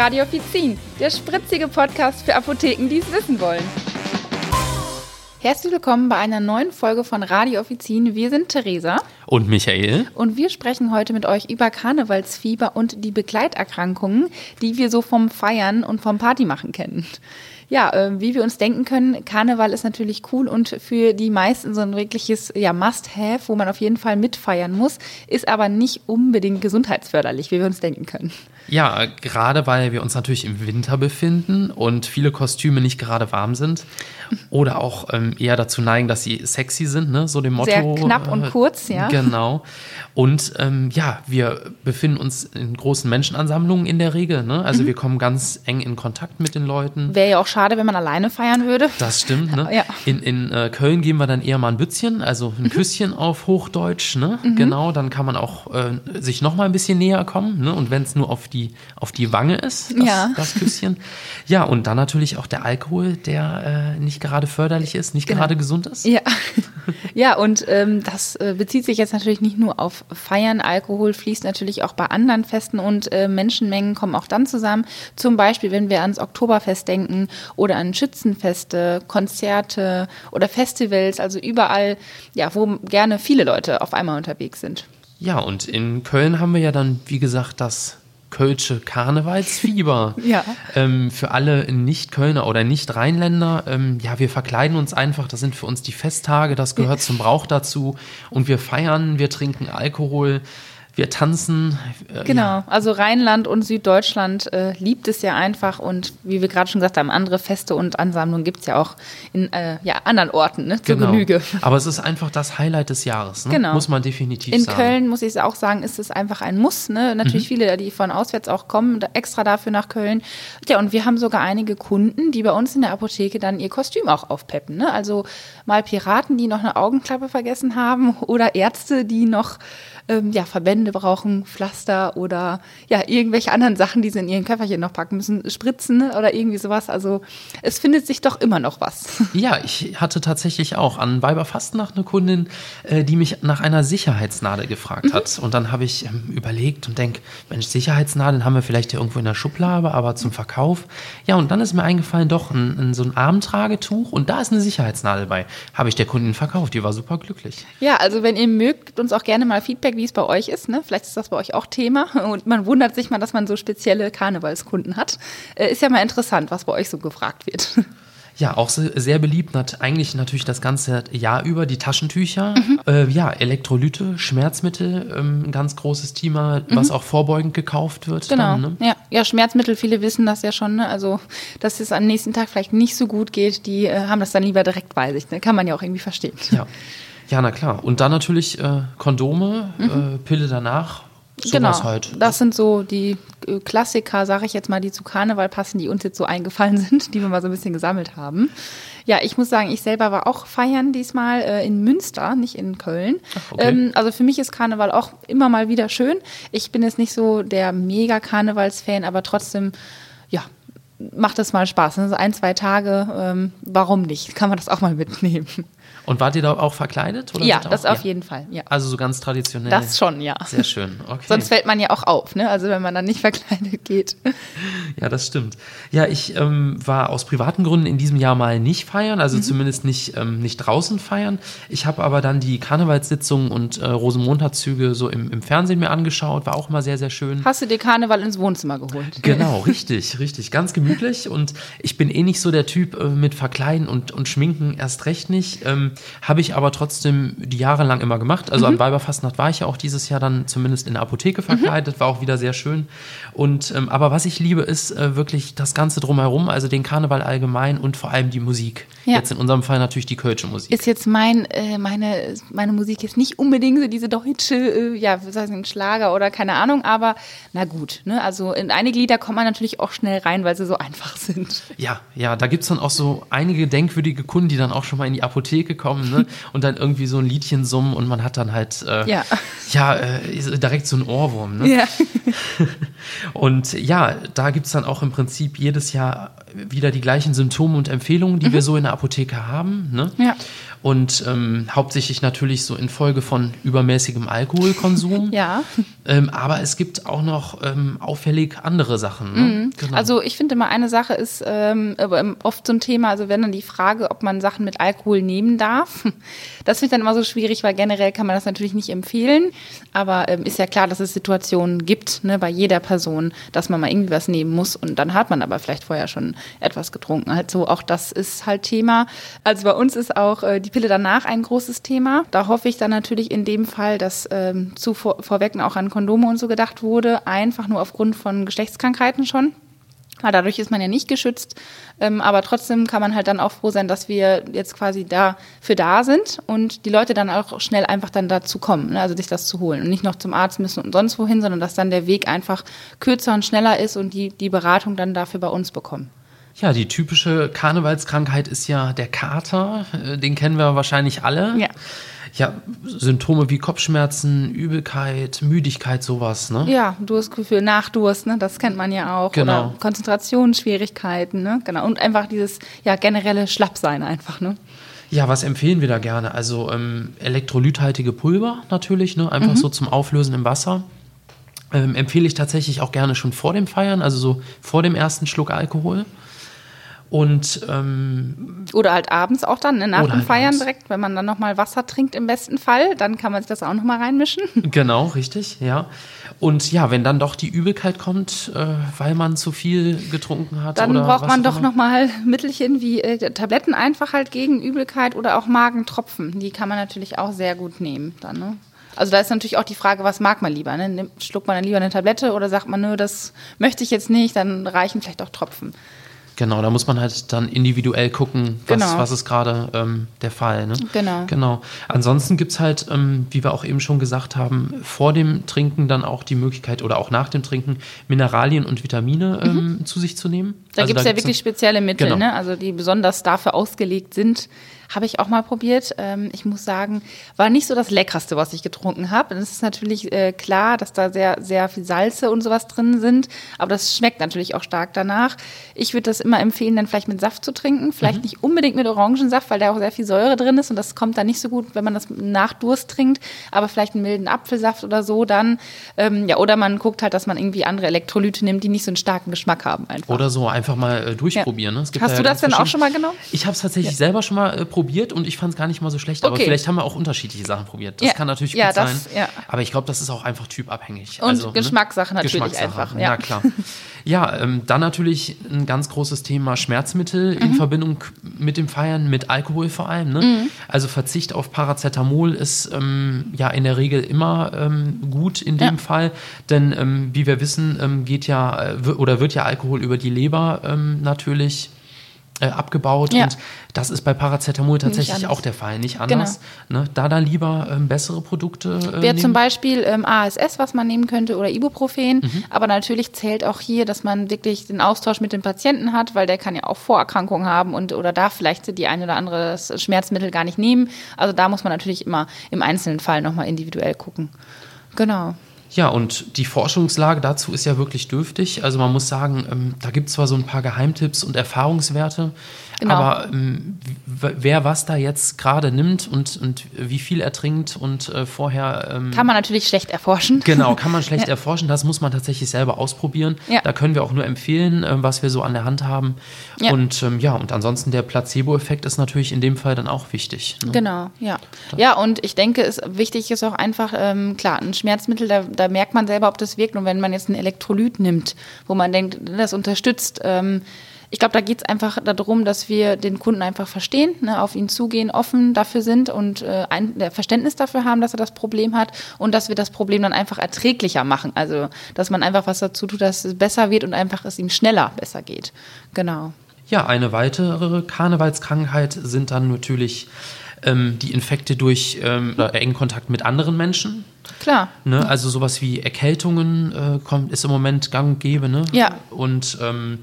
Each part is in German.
Radio Offizin, der spritzige Podcast für Apotheken, die es wissen wollen. Herzlich willkommen bei einer neuen Folge von Radio Offizin. Wir sind Theresa. Und Michael. Und wir sprechen heute mit euch über Karnevalsfieber und die Begleiterkrankungen, die wir so vom Feiern und vom Partymachen kennen. Ja, äh, wie wir uns denken können, Karneval ist natürlich cool und für die meisten so ein wirkliches ja, Must-Have, wo man auf jeden Fall mitfeiern muss, ist aber nicht unbedingt gesundheitsförderlich, wie wir uns denken können. Ja, gerade weil wir uns natürlich im Winter befinden und viele Kostüme nicht gerade warm sind oder auch ähm, eher dazu neigen, dass sie sexy sind, ne? so dem Motto. Sehr knapp und äh, kurz, ja. Genau. Und ähm, ja, wir befinden uns in großen Menschenansammlungen in der Regel. Ne? Also mhm. wir kommen ganz eng in Kontakt mit den Leuten. Wäre ja auch schade, wenn man alleine feiern würde. Das stimmt. Ne? ja. In, in äh, Köln geben wir dann eher mal ein Bützchen, also ein mhm. Küsschen auf Hochdeutsch. Ne? Mhm. Genau, dann kann man auch äh, sich noch mal ein bisschen näher kommen. Ne? Und wenn es nur auf die, auf die Wange ist, das, ja. das Küsschen. Ja, und dann natürlich auch der Alkohol, der äh, nicht gerade förderlich ist, nicht genau. gerade gesund ist. Ja, ja und ähm, das äh, bezieht sich jetzt natürlich nicht nur auf Feiern. Alkohol fließt natürlich auch bei anderen Festen und äh, Menschenmengen kommen auch dann zusammen. Zum Beispiel, wenn wir ans Oktoberfest denken oder an Schützenfeste, Konzerte oder Festivals, also überall, ja, wo gerne viele Leute auf einmal unterwegs sind. Ja, und in Köln haben wir ja dann, wie gesagt, das Kölsche Karnevalsfieber. ja. Ähm, für alle Nicht-Kölner oder Nicht-Rheinländer, ähm, ja, wir verkleiden uns einfach. Das sind für uns die Festtage, das gehört zum Brauch dazu. Und wir feiern, wir trinken Alkohol wir tanzen. Äh, genau, ja. also Rheinland und Süddeutschland äh, liebt es ja einfach und wie wir gerade schon gesagt haben, andere Feste und Ansammlungen gibt es ja auch in äh, ja, anderen Orten, ne, zur genau. Genüge. Aber es ist einfach das Highlight des Jahres, ne? genau. muss man definitiv in sagen. In Köln, muss ich auch sagen, ist es einfach ein Muss. Ne? Natürlich mhm. viele, die von auswärts auch kommen, extra dafür nach Köln. Ja, und wir haben sogar einige Kunden, die bei uns in der Apotheke dann ihr Kostüm auch aufpeppen. Ne? Also mal Piraten, die noch eine Augenklappe vergessen haben oder Ärzte, die noch ähm, ja, Verbände brauchen, Pflaster oder ja, irgendwelche anderen Sachen, die sie in ihren Köfferchen noch packen müssen, Spritzen oder irgendwie sowas. Also es findet sich doch immer noch was. Ja, ich hatte tatsächlich auch an Weiberfastnacht eine Kundin, äh, die mich nach einer Sicherheitsnadel gefragt mhm. hat. Und dann habe ich ähm, überlegt und denke, Mensch, Sicherheitsnadeln haben wir vielleicht irgendwo in der Schublade, aber zum Verkauf. Ja, und dann ist mir eingefallen, doch, ein, ein, so ein Armtragetuch und da ist eine Sicherheitsnadel bei. Habe ich der Kundin verkauft, die war super glücklich. Ja, also wenn ihr mögt, gebt uns auch gerne mal Feedback, wie es bei euch ist. Ne? Vielleicht ist das bei euch auch Thema und man wundert sich mal, dass man so spezielle Karnevalskunden hat. Äh, ist ja mal interessant, was bei euch so gefragt wird. Ja, auch sehr beliebt, hat eigentlich natürlich das ganze Jahr über die Taschentücher. Mhm. Äh, ja, Elektrolyte, Schmerzmittel, ähm, ein ganz großes Thema, mhm. was auch vorbeugend gekauft wird. Genau. Dann, ne? ja. ja, Schmerzmittel, viele wissen das ja schon. Ne? Also, dass es am nächsten Tag vielleicht nicht so gut geht, die äh, haben das dann lieber direkt bei sich. Ne? Kann man ja auch irgendwie verstehen. Ja. Ja, na klar. Und dann natürlich äh, Kondome, mhm. äh, Pille danach. Genau, halt. das sind so die äh, Klassiker, sage ich jetzt mal, die zu Karneval passen, die uns jetzt so eingefallen sind, die wir mal so ein bisschen gesammelt haben. Ja, ich muss sagen, ich selber war auch feiern diesmal äh, in Münster, nicht in Köln. Ach, okay. ähm, also für mich ist Karneval auch immer mal wieder schön. Ich bin jetzt nicht so der Mega-Karnevals-Fan, aber trotzdem, ja, macht es mal Spaß. Also ein, zwei Tage, ähm, warum nicht? Kann man das auch mal mitnehmen. Und wart ihr da auch verkleidet? Oder ja, das auf ja. jeden Fall. Ja. Also so ganz traditionell. Das schon, ja. Sehr schön. Okay. Sonst fällt man ja auch auf, ne? Also wenn man dann nicht verkleidet geht. Ja, das stimmt. Ja, ich ähm, war aus privaten Gründen in diesem Jahr mal nicht feiern, also mhm. zumindest nicht, ähm, nicht draußen feiern. Ich habe aber dann die Karnevalssitzungen und äh, Rosenmontagszüge so im, im Fernsehen mir angeschaut, war auch immer sehr, sehr schön. Hast du dir Karneval ins Wohnzimmer geholt? Genau, richtig, richtig. Ganz gemütlich. Und ich bin eh nicht so der Typ äh, mit Verkleiden und, und Schminken erst recht nicht. Ähm, habe ich aber trotzdem die Jahre lang immer gemacht. Also mhm. an Weiberfastnacht war ich ja auch dieses Jahr dann zumindest in der Apotheke verkleidet, mhm. war auch wieder sehr schön. Und ähm, aber was ich liebe, ist äh, wirklich das Ganze drumherum, also den Karneval allgemein und vor allem die Musik. Ja. Jetzt in unserem Fall natürlich die Kölsche Musik. Ist jetzt mein, äh, meine, meine Musik jetzt nicht unbedingt so diese deutsche, äh, ja, was heißt ein Schlager oder keine Ahnung, aber na gut, ne? Also in einige Lieder kommt man natürlich auch schnell rein, weil sie so einfach sind. Ja, ja, da gibt es dann auch so einige denkwürdige Kunden, die dann auch schon mal in die Apotheke kommen ne? und dann irgendwie so ein Liedchen summen und man hat dann halt äh, ja, ja äh, direkt so ein Ohrwurm. Ne? Ja. und ja, da gibt es dann auch im Prinzip jedes Jahr wieder die gleichen Symptome und Empfehlungen, die mhm. wir so in der Apotheke haben. Ne? Ja. Und ähm, hauptsächlich natürlich so infolge von übermäßigem Alkoholkonsum. Ja. Ähm, aber es gibt auch noch ähm, auffällig andere Sachen. Ne? Mhm. Genau. Also ich finde immer eine Sache ist ähm, oft so ein Thema, also wenn dann die Frage, ob man Sachen mit Alkohol nehmen darf. Das finde ich dann immer so schwierig, weil generell kann man das natürlich nicht empfehlen. Aber ähm, ist ja klar, dass es Situationen gibt, ne, bei jeder Person, dass man mal irgendwie was nehmen muss und dann hat man aber vielleicht vorher schon etwas getrunken. Also auch das ist halt Thema. Also bei uns ist auch äh, die Pille danach ein großes Thema. Da hoffe ich dann natürlich in dem Fall, dass ähm, zu vor, vorweg auch an Kondome und so gedacht wurde, einfach nur aufgrund von Geschlechtskrankheiten schon. Weil dadurch ist man ja nicht geschützt, ähm, aber trotzdem kann man halt dann auch froh sein, dass wir jetzt quasi dafür da sind und die Leute dann auch schnell einfach dann dazu kommen, ne? also sich das zu holen und nicht noch zum Arzt müssen und sonst wohin, sondern dass dann der Weg einfach kürzer und schneller ist und die die Beratung dann dafür bei uns bekommen. Ja, die typische Karnevalskrankheit ist ja der Kater. Äh, den kennen wir wahrscheinlich alle. Ja. Ja, Symptome wie Kopfschmerzen, Übelkeit, Müdigkeit, sowas, ne? Ja, Durstgefühl, Nachdurst, ne? Das kennt man ja auch. Genau. Oder Konzentrationsschwierigkeiten, ne? Genau. Und einfach dieses, ja, generelle Schlappsein einfach, ne? Ja, was empfehlen wir da gerne? Also ähm, elektrolythaltige Pulver natürlich, ne? Einfach mhm. so zum Auflösen im Wasser. Ähm, empfehle ich tatsächlich auch gerne schon vor dem Feiern, also so vor dem ersten Schluck Alkohol. Und ähm, oder halt abends auch dann, ne, nach dem halt Feiern abends. direkt, wenn man dann nochmal Wasser trinkt im besten Fall, dann kann man sich das auch nochmal reinmischen. Genau, richtig, ja. Und ja, wenn dann doch die Übelkeit kommt, äh, weil man zu viel getrunken hat. Dann braucht man doch nochmal Mittelchen wie äh, Tabletten einfach halt gegen Übelkeit oder auch Magentropfen. Die kann man natürlich auch sehr gut nehmen dann, ne? Also da ist natürlich auch die Frage, was mag man lieber? Ne? Schluckt man dann lieber eine Tablette oder sagt man, nö, das möchte ich jetzt nicht, dann reichen vielleicht auch Tropfen. Genau, da muss man halt dann individuell gucken, was, genau. was ist gerade ähm, der Fall. Ne? Genau. genau. Ansonsten gibt es halt, ähm, wie wir auch eben schon gesagt haben, vor dem Trinken dann auch die Möglichkeit oder auch nach dem Trinken Mineralien und Vitamine ähm, mhm. zu sich zu nehmen. Da also gibt es ja wirklich spezielle Mittel, genau. ne? also die besonders dafür ausgelegt sind, habe ich auch mal probiert. Ähm, ich muss sagen, war nicht so das Leckerste, was ich getrunken habe. Es ist natürlich äh, klar, dass da sehr, sehr viel Salze und sowas drin sind, aber das schmeckt natürlich auch stark danach. Ich würde das immer empfehlen, dann vielleicht mit Saft zu trinken. Vielleicht mhm. nicht unbedingt mit Orangensaft, weil da auch sehr viel Säure drin ist und das kommt dann nicht so gut, wenn man das nach Durst trinkt, aber vielleicht einen milden Apfelsaft oder so dann. Ähm, ja, oder man guckt halt, dass man irgendwie andere Elektrolyte nimmt, die nicht so einen starken Geschmack haben. Einfach. Oder so einfach mal äh, durchprobieren. Ja. Ne? Hast da du das denn auch schon mal genommen? Ich habe es tatsächlich ja. selber schon mal äh, probiert und ich fand es gar nicht mal so schlecht. Okay. Aber vielleicht haben wir auch unterschiedliche Sachen probiert. Das ja. kann natürlich ja, gut das, sein. Ja. Aber ich glaube, das ist auch einfach typabhängig. Und also? Geschmackssache ne? natürlich Geschmackssache. einfach. Ja, klar. Ja, ähm, dann natürlich ein ganz großes Thema Schmerzmittel mhm. in Verbindung mit dem Feiern, mit Alkohol vor allem. Ne? Mhm. Also Verzicht auf Paracetamol ist ähm, ja in der Regel immer ähm, gut in dem Fall, denn ähm, wie wir wissen, ähm, geht ja äh, oder wird ja Alkohol über die Leber ähm, natürlich äh, abgebaut. Ja. Und das ist bei Paracetamol tatsächlich auch der Fall, nicht anders. Genau. Ne? Da dann lieber ähm, bessere Produkte. Äh, Wäre zum Beispiel ähm, ASS, was man nehmen könnte, oder Ibuprofen. Mhm. Aber natürlich zählt auch hier, dass man wirklich den Austausch mit dem Patienten hat, weil der kann ja auch Vorerkrankungen haben und oder darf vielleicht die ein oder andere Schmerzmittel gar nicht nehmen. Also da muss man natürlich immer im einzelnen Fall nochmal individuell gucken. Genau. Ja, und die Forschungslage dazu ist ja wirklich dürftig. Also man muss sagen, ähm, da gibt es zwar so ein paar Geheimtipps und Erfahrungswerte, Genau. Aber ähm, wer was da jetzt gerade nimmt und, und wie viel er trinkt und äh, vorher. Ähm, kann man natürlich schlecht erforschen. Genau, kann man schlecht ja. erforschen. Das muss man tatsächlich selber ausprobieren. Ja. Da können wir auch nur empfehlen, äh, was wir so an der Hand haben. Ja. Und ähm, ja, und ansonsten der Placebo-Effekt ist natürlich in dem Fall dann auch wichtig. Ne? Genau, ja. Ja, und ich denke, es, wichtig ist auch einfach, ähm, klar, ein Schmerzmittel, da, da merkt man selber, ob das wirkt. Und wenn man jetzt ein Elektrolyt nimmt, wo man denkt, das unterstützt, ähm, ich glaube, da geht es einfach darum, dass wir den Kunden einfach verstehen, ne, auf ihn zugehen, offen dafür sind und äh, ein Verständnis dafür haben, dass er das Problem hat und dass wir das Problem dann einfach erträglicher machen. Also, dass man einfach was dazu tut, dass es besser wird und einfach es ihm schneller besser geht. Genau. Ja, eine weitere Karnevalskrankheit sind dann natürlich ähm, die Infekte durch ähm, engen Kontakt mit anderen Menschen. Klar. Ne? Also sowas wie Erkältungen äh, kommt, ist im Moment gang und gäbe. Ne? Ja. Und ähm,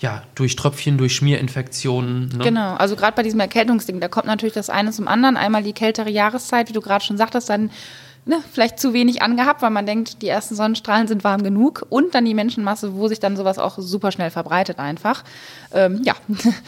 ja, durch Tröpfchen, durch Schmierinfektionen. Ne? Genau, also gerade bei diesem Erkältungsding, da kommt natürlich das eine zum anderen. Einmal die kältere Jahreszeit, wie du gerade schon sagtest, dann ne, vielleicht zu wenig angehabt, weil man denkt, die ersten Sonnenstrahlen sind warm genug und dann die Menschenmasse, wo sich dann sowas auch super schnell verbreitet einfach. Ähm, ja.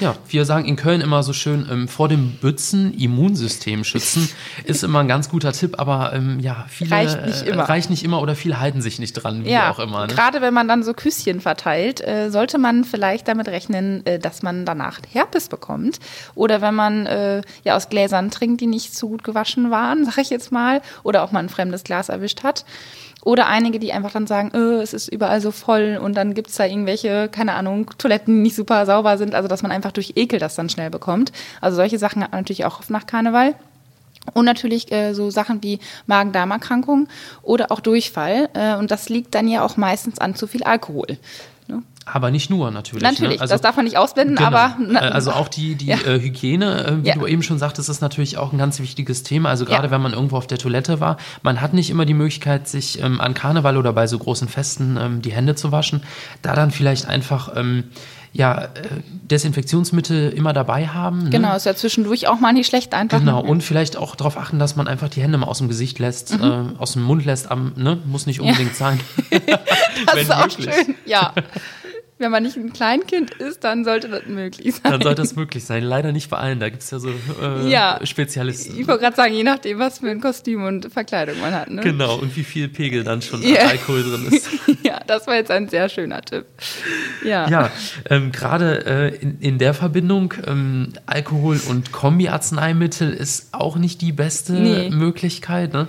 Ja, wir sagen in Köln immer so schön, ähm, vor dem Bützen Immunsystem schützen ist immer ein ganz guter Tipp, aber ähm, ja, viele Reicht nicht immer. Äh, reicht nicht immer oder viele halten sich nicht dran, wie ja, auch immer. Ne? gerade wenn man dann so Küsschen verteilt, äh, sollte man vielleicht damit rechnen, äh, dass man danach Herpes bekommt. Oder wenn man äh, ja aus Gläsern trinkt, die nicht so gut gewaschen waren, sag ich jetzt mal, oder auch mal fremdes Glas erwischt hat. Oder einige, die einfach dann sagen, äh, es ist überall so voll und dann gibt's da irgendwelche, keine Ahnung, Toiletten, die nicht super sauber sind, also dass man einfach durch Ekel das dann schnell bekommt. Also solche Sachen hat man natürlich auch oft nach Karneval. Und natürlich äh, so Sachen wie Magen-Darm-Erkrankungen oder auch Durchfall. Äh, und das liegt dann ja auch meistens an zu viel Alkohol. Ne? Aber nicht nur natürlich. Natürlich, ne? also, das darf man nicht ausblenden, genau. aber. Äh, also auch die, die Ja. äh, Hygiene, äh, wie Ja. du eben schon sagtest, ist natürlich auch ein ganz wichtiges Thema. Also gerade Ja. wenn man irgendwo auf der Toilette war, man hat nicht immer die Möglichkeit, sich ähm, an Karneval oder bei so großen Festen ähm, die Hände zu waschen. Da dann vielleicht einfach ähm, ja, Desinfektionsmittel immer dabei haben. Ne? Genau, ist ja zwischendurch auch mal nicht schlecht einfach. Genau, und vielleicht auch darauf achten, dass man einfach die Hände mal aus dem Gesicht lässt, Mhm. äh, aus dem Mund lässt, am, ne? muss nicht unbedingt sein. Das wenn ist auch möglich. schön. Ja. Wenn man nicht ein Kleinkind ist, dann sollte das möglich sein. Dann sollte das möglich sein. Leider nicht bei allen, da gibt es ja so äh, Ja. Spezialisten. Ich wollte gerade sagen, je nachdem, was für ein Kostüm und Verkleidung man hat. Ne? Genau, und wie viel Pegel dann schon an Alkohol drin ist. Ja, das war jetzt ein sehr schöner Tipp. Ja. Ja, ähm, gerade äh, in, in der Verbindung ähm, Alkohol und Kombi-Arzneimittel ist auch nicht die beste Nee. Möglichkeit. Ne?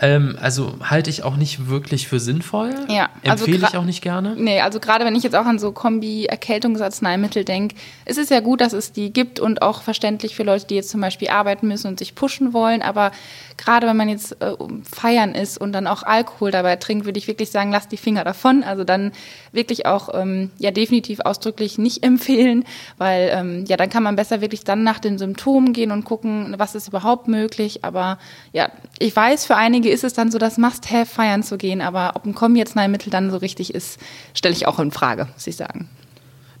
Ähm, also halte ich auch nicht wirklich für sinnvoll. Ja, also Empfehle ich auch nicht gerne. Nee, also gerade wenn ich jetzt auch an so Kombi-Erkältungsarzneimittel denke, es ist ja gut, dass es die gibt und auch verständlich für Leute, die jetzt zum Beispiel arbeiten müssen und sich pushen wollen. Aber gerade wenn man jetzt äh, feiern ist und dann auch Alkohol dabei trinkt, würde ich wirklich sagen, lasst die Finger davon. Also dann wirklich auch ähm, ja definitiv ausdrücklich nicht empfehlen, weil ähm, ja dann kann man besser wirklich dann nach den Symptomen gehen und gucken, was ist überhaupt möglich. Aber ja, ich weiß, für einige ist es dann so das Must-have, feiern zu gehen, aber ob ein Kombi-Arzneimittel dann so richtig ist, stelle ich auch in Frage, muss ich.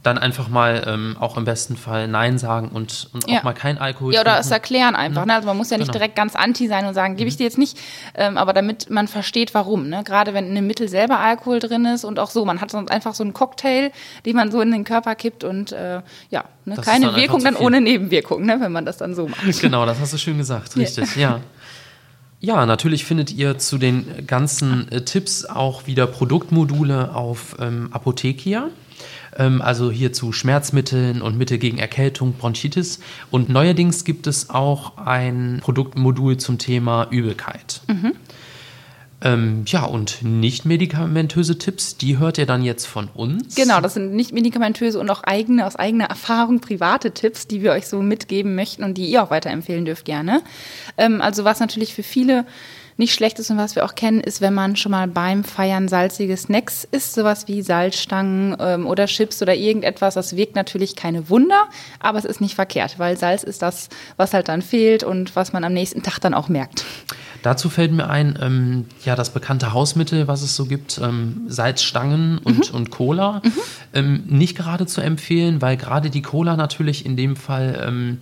Dann einfach mal ähm, auch im besten Fall Nein sagen und, und Ja. auch mal kein Alkohol Ja, oder trinken. es erklären einfach. Ne? Also man muss ja nicht Genau. direkt ganz anti sein und sagen, gebe ich dir jetzt nicht, ähm, aber damit man versteht, warum. Ne? Gerade wenn in dem Mittel selber Alkohol drin ist und auch so, man hat sonst einfach so einen Cocktail, den man so in den Körper kippt und äh, ja, ne? Keine dann Wirkung dann ohne Nebenwirkung, ne? wenn man das dann so macht. Genau, das hast du schön gesagt, richtig, ja. Ja, natürlich findet ihr zu den ganzen äh, Tipps auch wieder Produktmodule auf ähm, Apothekia. Ähm, also hier zu Schmerzmitteln und Mittel gegen Erkältung, Bronchitis. Und neuerdings gibt es auch ein Produktmodul zum Thema Übelkeit. Ähm, ja, und nicht medikamentöse Tipps, die hört ihr dann jetzt von uns. Genau, das sind nicht medikamentöse und auch eigene, aus eigener Erfahrung private Tipps, die wir euch so mitgeben möchten und die ihr auch weiterempfehlen dürft gerne. Ähm, also was natürlich für viele nicht schlecht ist und was wir auch kennen, ist, wenn man schon mal beim Feiern salzige Snacks isst, sowas wie Salzstangen ähm, oder Chips oder irgendetwas. Das wirkt natürlich keine Wunder, aber es ist nicht verkehrt, weil Salz ist das, was halt dann fehlt und was man am nächsten Tag dann auch merkt. Dazu fällt mir ein, ähm, ja, das bekannte Hausmittel, was es so gibt, ähm, Salzstangen und, und Cola, ähm, nicht gerade zu empfehlen, weil gerade die Cola natürlich in dem Fall ähm,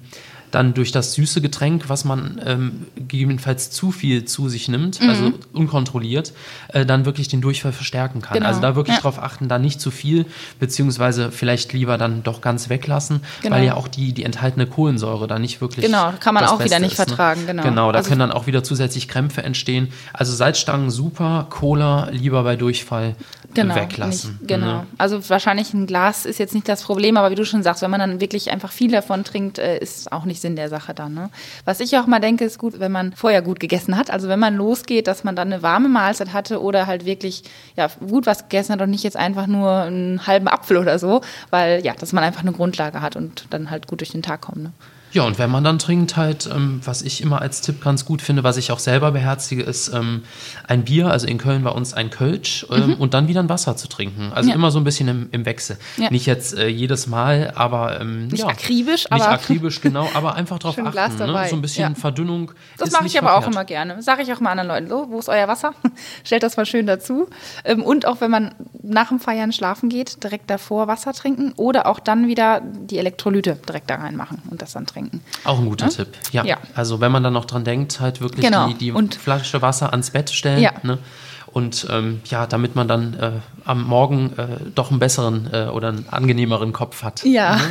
dann durch das süße Getränk, was man ähm, gegebenenfalls zu viel zu sich nimmt, also unkontrolliert, äh, dann wirklich den Durchfall verstärken kann. Genau. Also da wirklich Ja. drauf achten, da nicht zu viel, beziehungsweise vielleicht lieber dann doch ganz weglassen, Genau. weil ja auch die, die enthaltene Kohlensäure da nicht wirklich Genau, kann man auch wieder Beste nicht ist, ne? vertragen, genau. Genau, da Also- können dann auch wieder zusätzlich Krämpfe entstehen. Also Salzstangen super, Cola lieber bei Durchfall Genau, weglassen. Nicht, genau. Ne? Also wahrscheinlich ein Glas ist jetzt nicht das Problem, aber wie du schon sagst, wenn man dann wirklich einfach viel davon trinkt, äh, ist auch nicht Sinn der Sache dann. Ne? Was ich auch mal denke, ist gut, wenn man vorher gut gegessen hat. Also wenn man losgeht, dass man dann eine warme Mahlzeit hatte oder halt wirklich ja gut was gegessen hat und nicht jetzt einfach nur einen halben Apfel oder so, weil ja, dass man einfach eine Grundlage hat und dann halt gut durch den Tag kommt. Ne? Ja, und wenn man dann trinkt, halt, ähm, was ich immer als Tipp ganz gut finde, was ich auch selber beherzige, ist ähm, ein Bier, also in Köln bei uns ein Kölsch, ähm, und dann wieder ein Wasser zu trinken. Also Mhm. Ja. immer so ein bisschen im, im Wechsel. Ja. Nicht jetzt äh, jedes Mal, aber ähm, Nicht ja. akribisch, Nicht aber- akribisch, genau, aber einfach drauf achten. Glas Ne? dabei. So ein bisschen. Verdünnung. Das mache nicht ich aber auch verkehrt. immer gerne. Sage ich auch mal anderen Leuten so, wo ist euer Wasser? Stellt das mal schön dazu. Ähm, Und auch wenn man nach dem Feiern schlafen geht, direkt davor Wasser trinken oder auch dann wieder die Elektrolyte direkt da reinmachen und das dann trinken. Trinken. Auch ein guter Ja? Tipp. Ja. Ja. Also wenn man dann noch dran denkt, halt wirklich Genau. die, die Und- Flasche Wasser ans Bett stellen. Ja. Ne? Und ähm, ja, damit man dann äh, am Morgen äh, doch einen besseren äh, oder einen angenehmeren Kopf hat. Ja.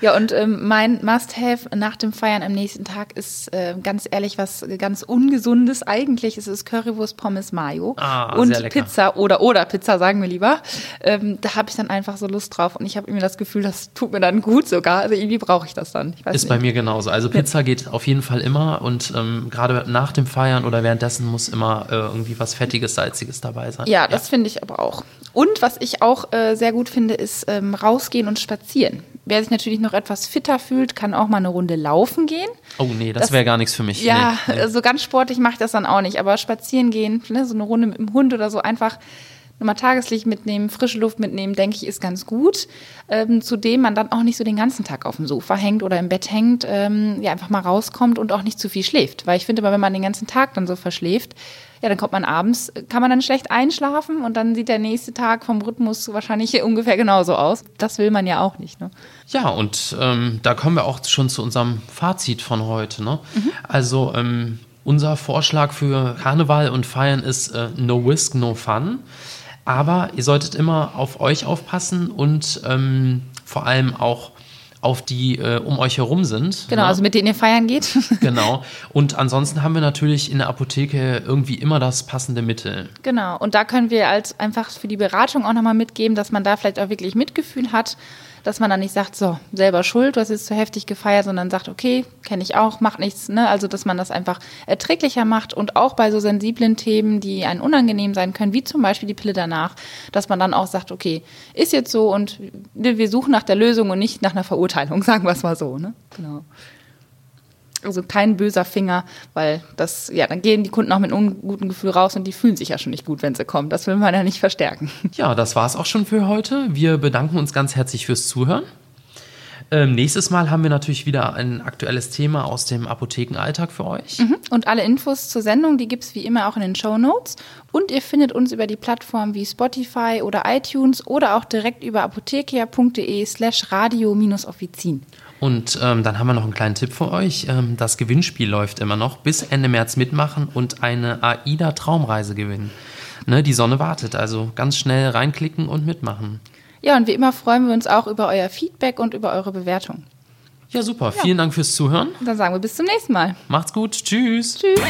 Ja, und ähm, mein Must-Have nach dem Feiern am nächsten Tag ist äh, ganz ehrlich was ganz Ungesundes. Eigentlich ist es Currywurst, Pommes, Mayo Ah, und. Pizza oder oder Pizza, sagen wir lieber. Ähm, da habe ich dann einfach so Lust drauf und ich habe irgendwie das Gefühl, das tut mir dann gut sogar. Also irgendwie brauche ich das dann. Ich Ist nicht. bei mir genauso. Also Pizza geht auf jeden Fall immer und ähm, gerade nach dem Feiern oder währenddessen muss immer äh, irgendwie was Fettiges, Salziges dabei sein. Ja, das finde ich aber auch. Und was ich auch äh, sehr gut finde, ist ähm, rausgehen und spazieren. Wer sich natürlich noch etwas fitter fühlt, kann auch mal eine Runde laufen gehen. Oh nee, das, Das- wäre gar nichts für mich. Ja, nee, nee. so ganz sportlich mache ich das dann auch nicht. Aber spazieren gehen, ne, so eine Runde mit dem Hund oder so einfach nochmal Tageslicht mitnehmen, frische Luft mitnehmen, denke ich, ist ganz gut. Ähm, zudem man dann auch nicht so den ganzen Tag auf dem Sofa hängt oder im Bett hängt, ähm, ja, einfach mal rauskommt und auch nicht zu viel schläft. Weil ich finde immer, wenn man den ganzen Tag dann so verschläft, ja, dann kommt man abends, kann man dann schlecht einschlafen und dann sieht der nächste Tag vom Rhythmus wahrscheinlich ungefähr genauso aus. Das will man ja auch nicht, ne? Ja, und ähm, da kommen wir auch schon zu unserem Fazit von heute. Ne? Mhm. Also ähm, unser Vorschlag für Karneval und Feiern ist äh, No Risk, No Fun. Aber ihr solltet immer auf euch aufpassen und ähm, vor allem auch auf die äh, um euch herum sind. Genau, ne? also mit denen ihr feiern geht. Genau. Und ansonsten haben wir natürlich in der Apotheke irgendwie immer das passende Mittel. Genau, und da können wir als einfach für die Beratung auch nochmal mitgeben, dass man da vielleicht auch wirklich Mitgefühl hat, dass man dann nicht sagt, so, selber schuld, du hast jetzt zu heftig gefeiert, sondern sagt, okay, kenne ich auch, macht nichts, ne? Also, dass man das einfach erträglicher macht und auch bei so sensiblen Themen, die einen unangenehm sein können, wie zum Beispiel die Pille danach, dass man dann auch sagt, okay, ist jetzt so und wir suchen nach der Lösung und nicht nach einer Verurteilung, sagen wir es mal so, ne? Genau. Also kein böser Finger, weil das, ja, dann gehen die Kunden auch mit einem unguten Gefühl raus und die fühlen sich ja schon nicht gut, wenn sie kommen. Das will man ja nicht verstärken. Ja, das war's auch schon für heute. Wir bedanken uns ganz herzlich fürs Zuhören. Ähm, nächstes Mal haben wir natürlich wieder ein aktuelles Thema aus dem Apothekenalltag für euch. Und alle Infos zur Sendung, die gibt's wie immer auch in den Show Notes. Und ihr findet uns über die Plattformen wie Spotify oder iTunes oder auch direkt über apothekia.de slash radio-offizin. Und ähm, dann haben wir noch einen kleinen Tipp für euch. Ähm, das Gewinnspiel läuft immer noch. Bis Ende März mitmachen und eine AIDA-Traumreise gewinnen. Ne, die Sonne wartet, also ganz schnell reinklicken und mitmachen. Ja, und wie immer freuen wir uns auch über euer Feedback und über eure Bewertung. Ja, super. Vielen Dank fürs Zuhören. Dann sagen wir bis zum nächsten Mal. Macht's gut. Tschüss. Tschüss.